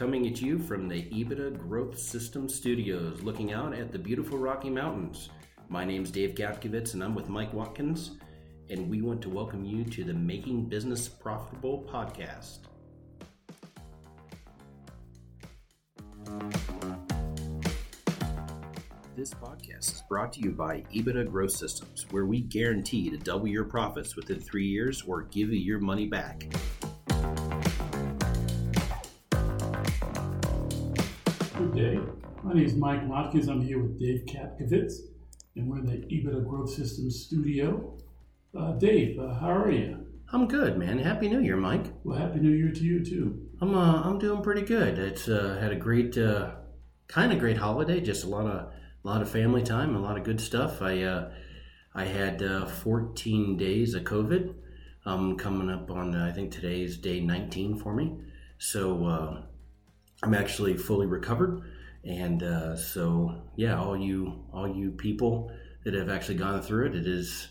coming at you from the EBITDA Growth System Studios, looking out at the beautiful Rocky Mountains. My name's Dave Gapkovitz, and I'm with Mike Watkins, and we want to welcome you to the Making Business Profitable podcast. This podcast is brought to you by EBITDA Growth Systems, where we guarantee to double your profits within three years or give you your money back. Good day. My name is Mike Watkins. I'm here with Dave Kapkovitz, and we're in the EBITDA Growth Systems studio. Uh, Dave, uh, how are you? I'm good, man. Happy New Year, Mike. Well, Happy New Year to you, too. I'm uh, I'm doing pretty good. It's uh, had a great, uh, kind of great holiday. Just a lot of a lot of family time, a lot of good stuff. I uh, I had uh, 14 days of COVID. Um, coming up on I think today's day 19 for me. So uh, I'm actually fully recovered, and uh, so yeah, all you all you people that have actually gone through it, it is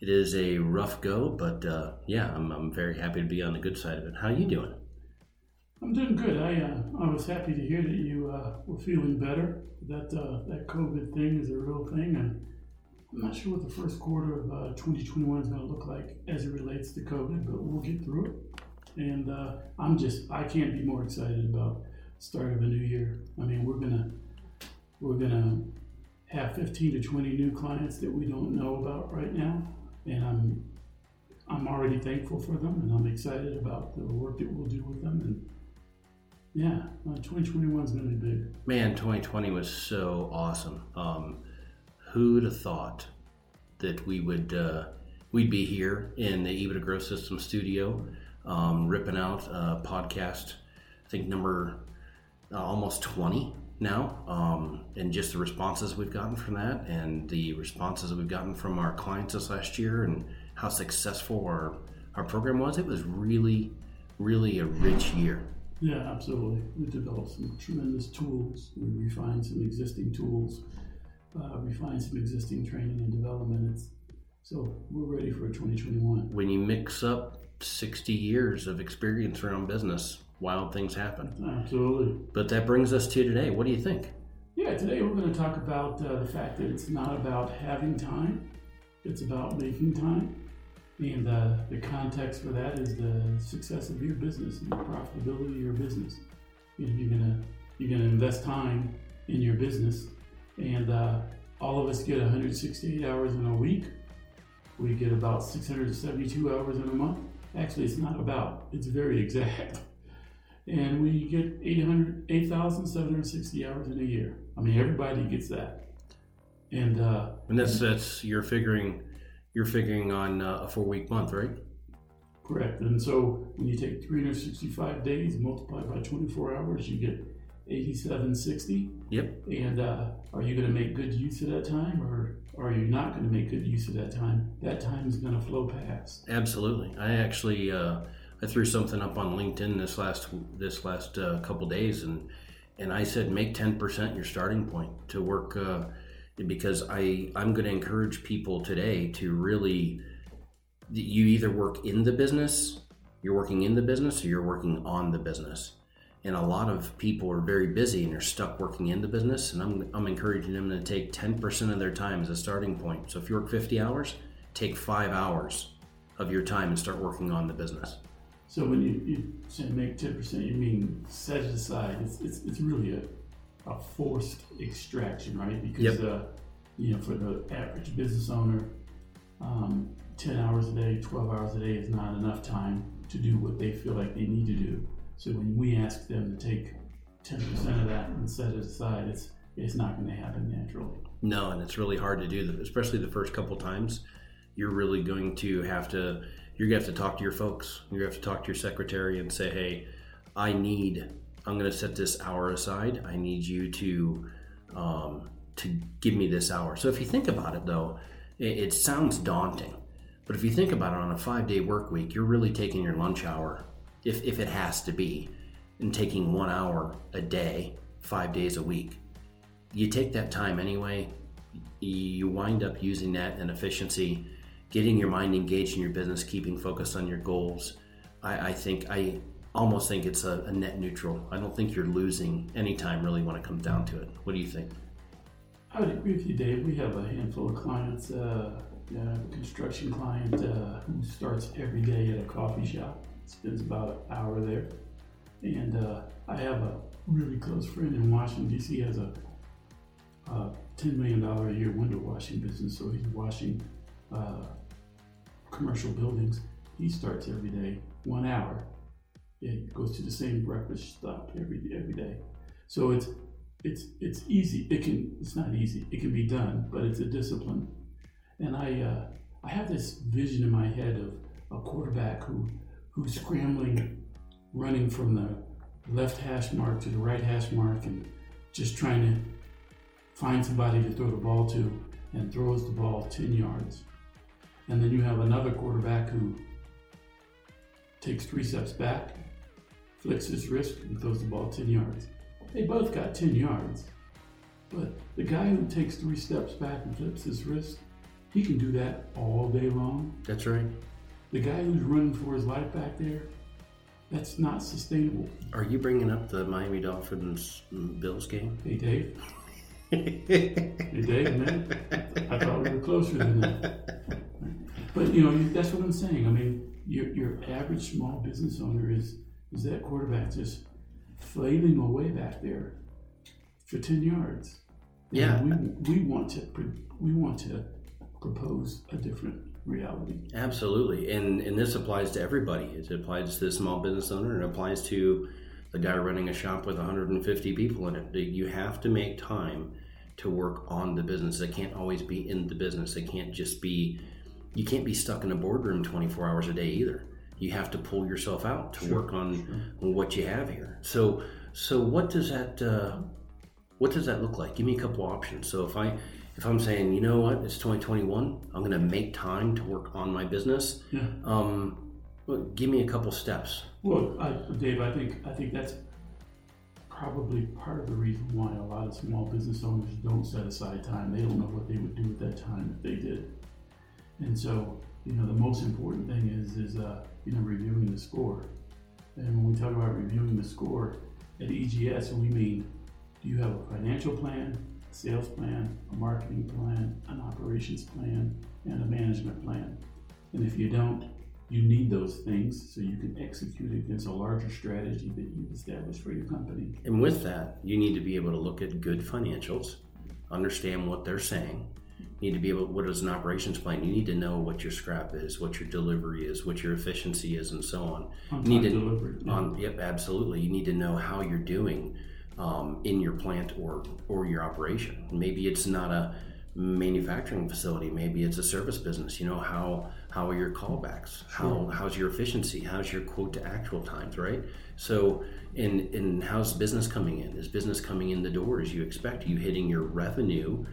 it is a rough go, but uh, yeah, I'm, I'm very happy to be on the good side of it. How are you doing? I'm doing good. I uh, I was happy to hear that you uh, were feeling better. That uh, that COVID thing is a real thing, and I'm not sure what the first quarter of uh, 2021 is going to look like as it relates to COVID, but we'll get through it. And uh, I'm just I can't be more excited about start of a new year. I mean, we're gonna we're gonna have 15 to 20 new clients that we don't know about right now, and I'm I'm already thankful for them, and I'm excited about the work that we'll do with them. And yeah, uh, 2021 is to be big. Man, 2020 was so awesome. Um, who'd have thought that we would uh, we'd be here in the EBITDA Growth System studio, um, ripping out a podcast. I think number uh, almost 20 now, um, and just the responses we've gotten from that, and the responses that we've gotten from our clients this last year, and how successful our our program was. It was really, really a rich year. Yeah, absolutely. We developed some tremendous tools. We refined some existing tools, uh, refined some existing training and development. It's, so we're ready for 2021. When you mix up 60 years of experience around business, wild things happen. Absolutely. But that brings us to today. What do you think? Yeah, today we're going to talk about uh, the fact that it's not about having time, it's about making time. And uh, the context for that is the success of your business and the profitability of your business. You know, you're gonna you're gonna invest time in your business, and uh, all of us get 168 hours in a week. We get about 672 hours in a month. Actually, it's not about; it's very exact. And we get 800, 8,760 hours in a year. I mean, everybody gets that. And uh, And that's that's you're figuring you're figuring on uh, a four week month, right? Correct. And so when you take 365 days multiplied by 24 hours, you get 8760. Yep. And uh, are you going to make good use of that time or are you not going to make good use of that time? That time is going to flow past. Absolutely. I actually uh, I threw something up on LinkedIn this last this last uh, couple days, and and I said make ten percent your starting point to work uh, because I I'm going to encourage people today to really you either work in the business, you're working in the business, or you're working on the business. And a lot of people are very busy and they're stuck working in the business. And I'm, I'm encouraging them to take 10% of their time as a starting point. So if you work 50 hours, take five hours of your time and start working on the business. So when you, you say make 10%, you mean set it aside. It's, it's, it's really a, a forced extraction, right? Because, Yep. uh, you know, for the average business owner, um, 10 hours a day, 12 hours a day is not enough time to do what they feel like they need to do. So when we ask them to take 10% of that and set it aside, it's, it's not going to happen naturally. No, and it's really hard to do especially the first couple times. You're really going to have to you're gonna have to talk to your folks. You're gonna have to talk to your secretary and say, "Hey, I need. I'm gonna set this hour aside. I need you to um, to give me this hour." So if you think about it, though, it, it sounds daunting, but if you think about it, on a five day work week, you're really taking your lunch hour, if if it has to be, and taking one hour a day, five days a week. You take that time anyway. You wind up using that in efficiency getting your mind engaged in your business, keeping focused on your goals. I, I think I almost think it's a, a net neutral. I don't think you're losing any time really when it comes down to it. What do you think? I would agree with you, Dave. We have a handful of clients. Uh, a construction client uh, who starts every day at a coffee shop, spends about an hour there. And uh, I have a really close friend in Washington, D.C. has a, a $10 million a year window washing business. So he's washing uh, commercial buildings. He starts every day, one hour. Yeah, he goes to the same breakfast stop every every day. So it's it's it's easy. It can it's not easy. It can be done, but it's a discipline. And I uh, I have this vision in my head of a quarterback who who's scrambling, running from the left hash mark to the right hash mark, and just trying to find somebody to throw the ball to, and throws the ball ten yards. And then you have another quarterback who takes three steps back, flicks his wrist, and throws the ball 10 yards. They both got 10 yards. But the guy who takes three steps back and flips his wrist, he can do that all day long. That's right. The guy who's running for his life back there, that's not sustainable. Are you bringing up the Miami Dolphins Bills game? Hey, Dave. hey, Dave, man. I thought we were closer than that. But, you know, that's what I'm saying. I mean, your, your average small business owner is, is that quarterback just flailing away back there for 10 yards. Yeah. we, we want to we want to propose a different reality. Absolutely, and and this applies to everybody. It applies to the small business owner, and it applies to the guy running a shop with 150 people in it. You have to make time to work on the business. It can't always be in the business. It can't just be. You can't be stuck in a boardroom 24 hours a day either. You have to pull yourself out to sure, work on sure. what you have here. So so what does that uh, what does that look like? Give me a couple options. So if I if I'm saying, you know what, it's 2021, I'm going to make time to work on my business. Yeah. Um, well, give me a couple steps. Well, I, Dave, I think I think that's probably part of the reason why a lot of small business owners don't set aside time. They don't know what they would do with that time if they did. And so, you know, the most important thing is is uh, you know reviewing the score. And when we talk about reviewing the score at EGS, we mean do you have a financial plan, a sales plan, a marketing plan, an operations plan, and a management plan? And if you don't, you need those things so you can execute against a larger strategy that you've established for your company. And with that, you need to be able to look at good financials, understand what they're saying. You need to be able, what is an operations plan? You need to know what your scrap is, what your delivery is, what your efficiency is, and so on. On you need to, delivery. Yeah. on, yep, absolutely. You need to know how you're doing um, in your plant or or your operation. Maybe it's not a manufacturing facility. Maybe it's a service business. You know how how are your callbacks? How how's your efficiency? How's your quote to actual times? Right. So in in how's business coming in? Is business coming in the door as you expect? Are you hitting your revenue?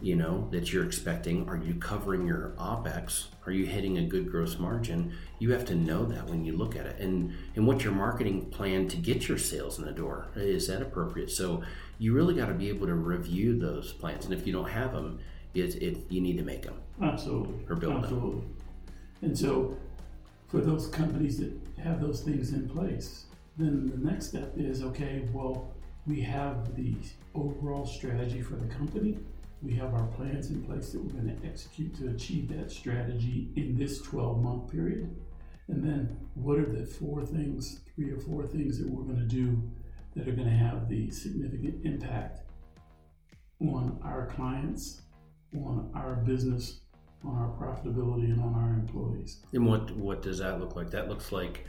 You know that you're expecting? Are you covering your opex? Are you hitting a good gross margin? You have to know that when you look at it. And and what's your marketing plan to get your sales in the door is that appropriate. So you really got to be able to review those plans. And if you don't have them it, it you need to make them absolutely. Or build absolutely. Them and so for those companies that have those things in place then the next step is okay well we have the overall strategy for the company we have our plans in place that we're going to execute to achieve that strategy in this 12 month period. And then, what are the four things, three or four things that we're going to do that are going to have the significant impact on our clients, on our business, on our profitability, and on our employees? And what, what does that look like? That looks like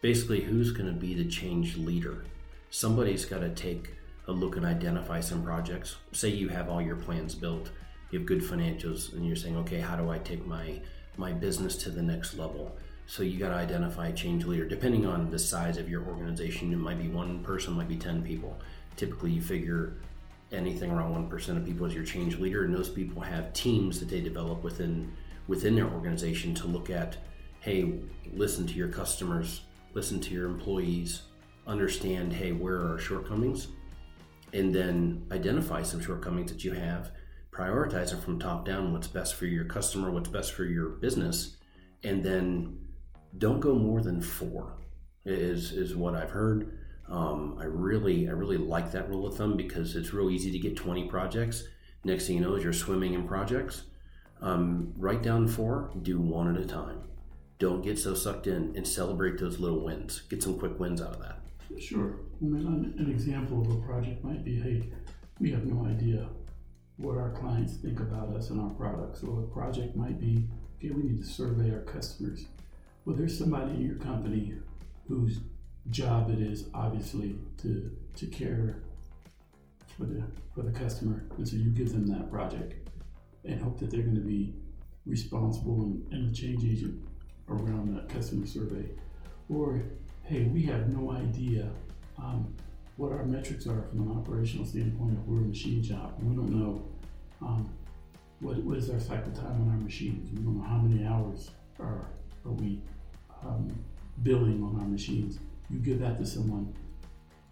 basically who's going to be the change leader. Somebody's got to take a look and identify some projects. Say you have all your plans built, you have good financials, and you're saying, okay, how do I take my my business to the next level? So you got to identify a change leader. Depending on the size of your organization, it might be one person, might be ten people. Typically, you figure anything around one percent of people as your change leader, and those people have teams that they develop within within their organization to look at. Hey, listen to your customers, listen to your employees, understand. Hey, where are our shortcomings? And then identify some shortcomings that you have, prioritize them from top down what's best for your customer, what's best for your business, and then don't go more than four. is is what I've heard. Um, I really I really like that rule of thumb because it's real easy to get 20 projects. Next thing you know is you're swimming in projects. Um, write down four, do one at a time. Don't get so sucked in and celebrate those little wins. Get some quick wins out of that. Sure. An example of a project might be, hey, we have no idea what our clients think about us and our products. Or a project might be, okay, we need to survey our customers. Well, there's somebody in your company whose job it is obviously to to care for the for the customer, and so you give them that project and hope that they're going to be responsible and, and a change agent around that customer survey. Or hey, we have no idea um, what our metrics are from an operational standpoint if we're a machine shop. We don't know um, what, what is our cycle time on our machines. We don't know how many hours are, are we um, billing on our machines. You give that to someone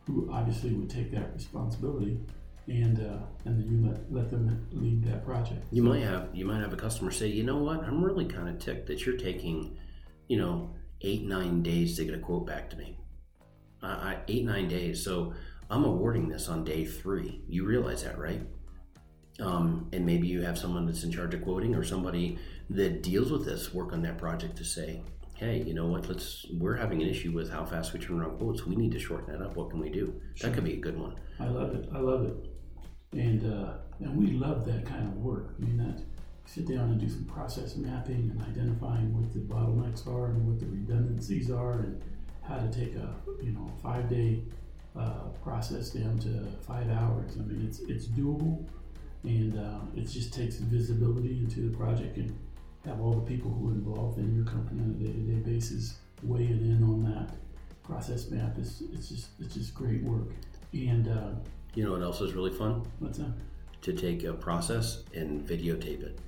who obviously would take that responsibility and uh, and then you let, let them lead that project. You might have you might have a customer say, you know what, I'm really kind of ticked that you're taking, you know, eight nine days to get a quote back to me. Uh, eight nine days. So I'm awarding this on day three. You realize that, right? Um, and maybe you have someone that's in charge of quoting or somebody that deals with this work on that project to say, hey, you know what? Let's we're having an issue with how fast we turn around quotes. We need to shorten that up. What can we do? Sure. That could be a good one. I love it. I love it. And uh, and we love that kind of work. I mean that sit down and do some process mapping and identifying what the bottlenecks are and what the redundancies are and how to take a you know five day uh, process down to five hours. I mean it's it's doable and uh, it just takes visibility into the project and have all the people who are involved in your company on a day-to-day basis weighing in on that process map. It's, it's just it's just great work. And uh, you know what else is really fun? What's that? To take a process and videotape it.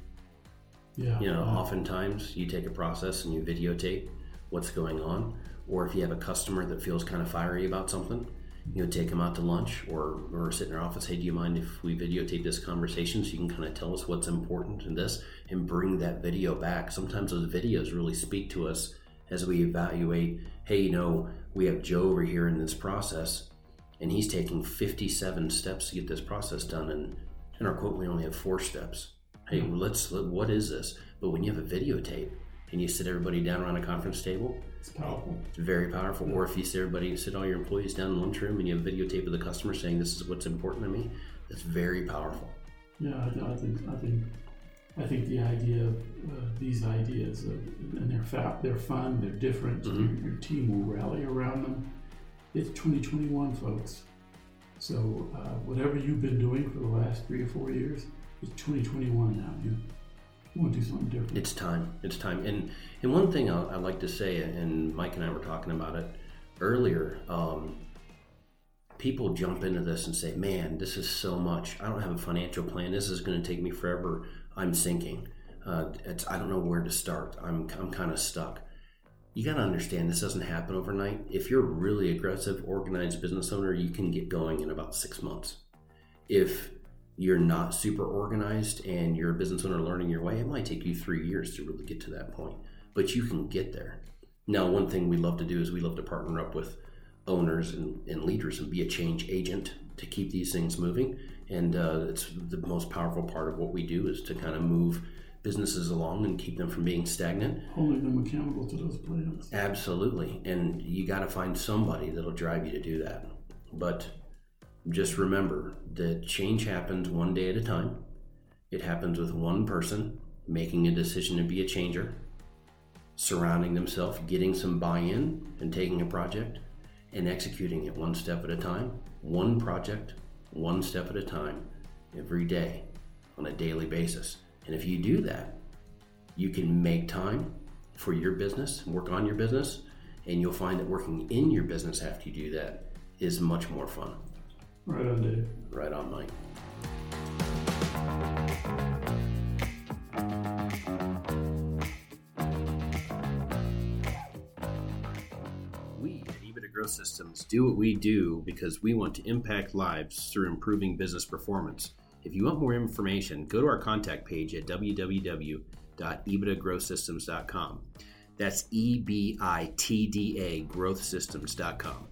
Yeah. You know, oftentimes you take a process and you videotape what's going on, or if you have a customer that feels kind of fiery about something, you know, take them out to lunch or, or sit in their office. Hey, do you mind if we videotape this conversation so you can kind of tell us what's important in this and bring that video back? Sometimes those videos really speak to us as we evaluate. Hey, you know, we have Joe over here in this process, and he's taking 57 steps to get this process done. And in our quote, we only have four steps. Hey, let's, look, what is this? But when you have a videotape, and you sit everybody down around a conference table. It's powerful. It's very powerful. Yeah. Or if you sit everybody, sit all your employees down in the lunchroom and you have a videotape of the customer saying, "This is what's important to me." That's very powerful. Yeah, I, I think I think I think the idea of uh, these ideas, uh, and they're fa- they're fun, they're different. Mm-hmm. Your, your, team will rally around them. It's 2021, folks. So uh, whatever you've been doing for the last three or four years, it's 2021 now. You we do something different. It's time. It's time. And and one thing I, I like to say, and Mike and I were talking about it earlier. Um, people jump into this and say, "Man, this is so much. I don't have a financial plan. This is going to take me forever. I'm sinking. Uh, I don't know where to start. I'm I'm kind of stuck." You got to understand this doesn't happen overnight. If you're a really aggressive, organized business owner, you can get going in about six months. If you're not super organized and you're a business owner learning your way, it might take you three years to really get to that point, but you can get there. Now, one thing we love to do is we love to partner up with owners and, and leaders and be a change agent to keep these things moving. And uh, it's the most powerful part of what we do is to kind of move businesses along and keep them from being stagnant. Holding them accountable to those plans. Absolutely. And you got to find somebody that'll drive you to do that. But just remember that change happens one day at a time. It happens with one person making a decision to be a changer, surrounding themselves, getting some buy in, and taking a project and executing it one step at a time, one project, one step at a time, every day on a daily basis. And if you do that, you can make time for your business, work on your business, and you'll find that working in your business after you do that is much more fun. Right on, Dave. Right on, Mike. We at EBITDA Growth Systems do what we do because we want to impact lives through improving business performance. If you want more information, go to our contact page at www.ebitdagrowthsystems.com. That's E B I T D A growthsystems.com.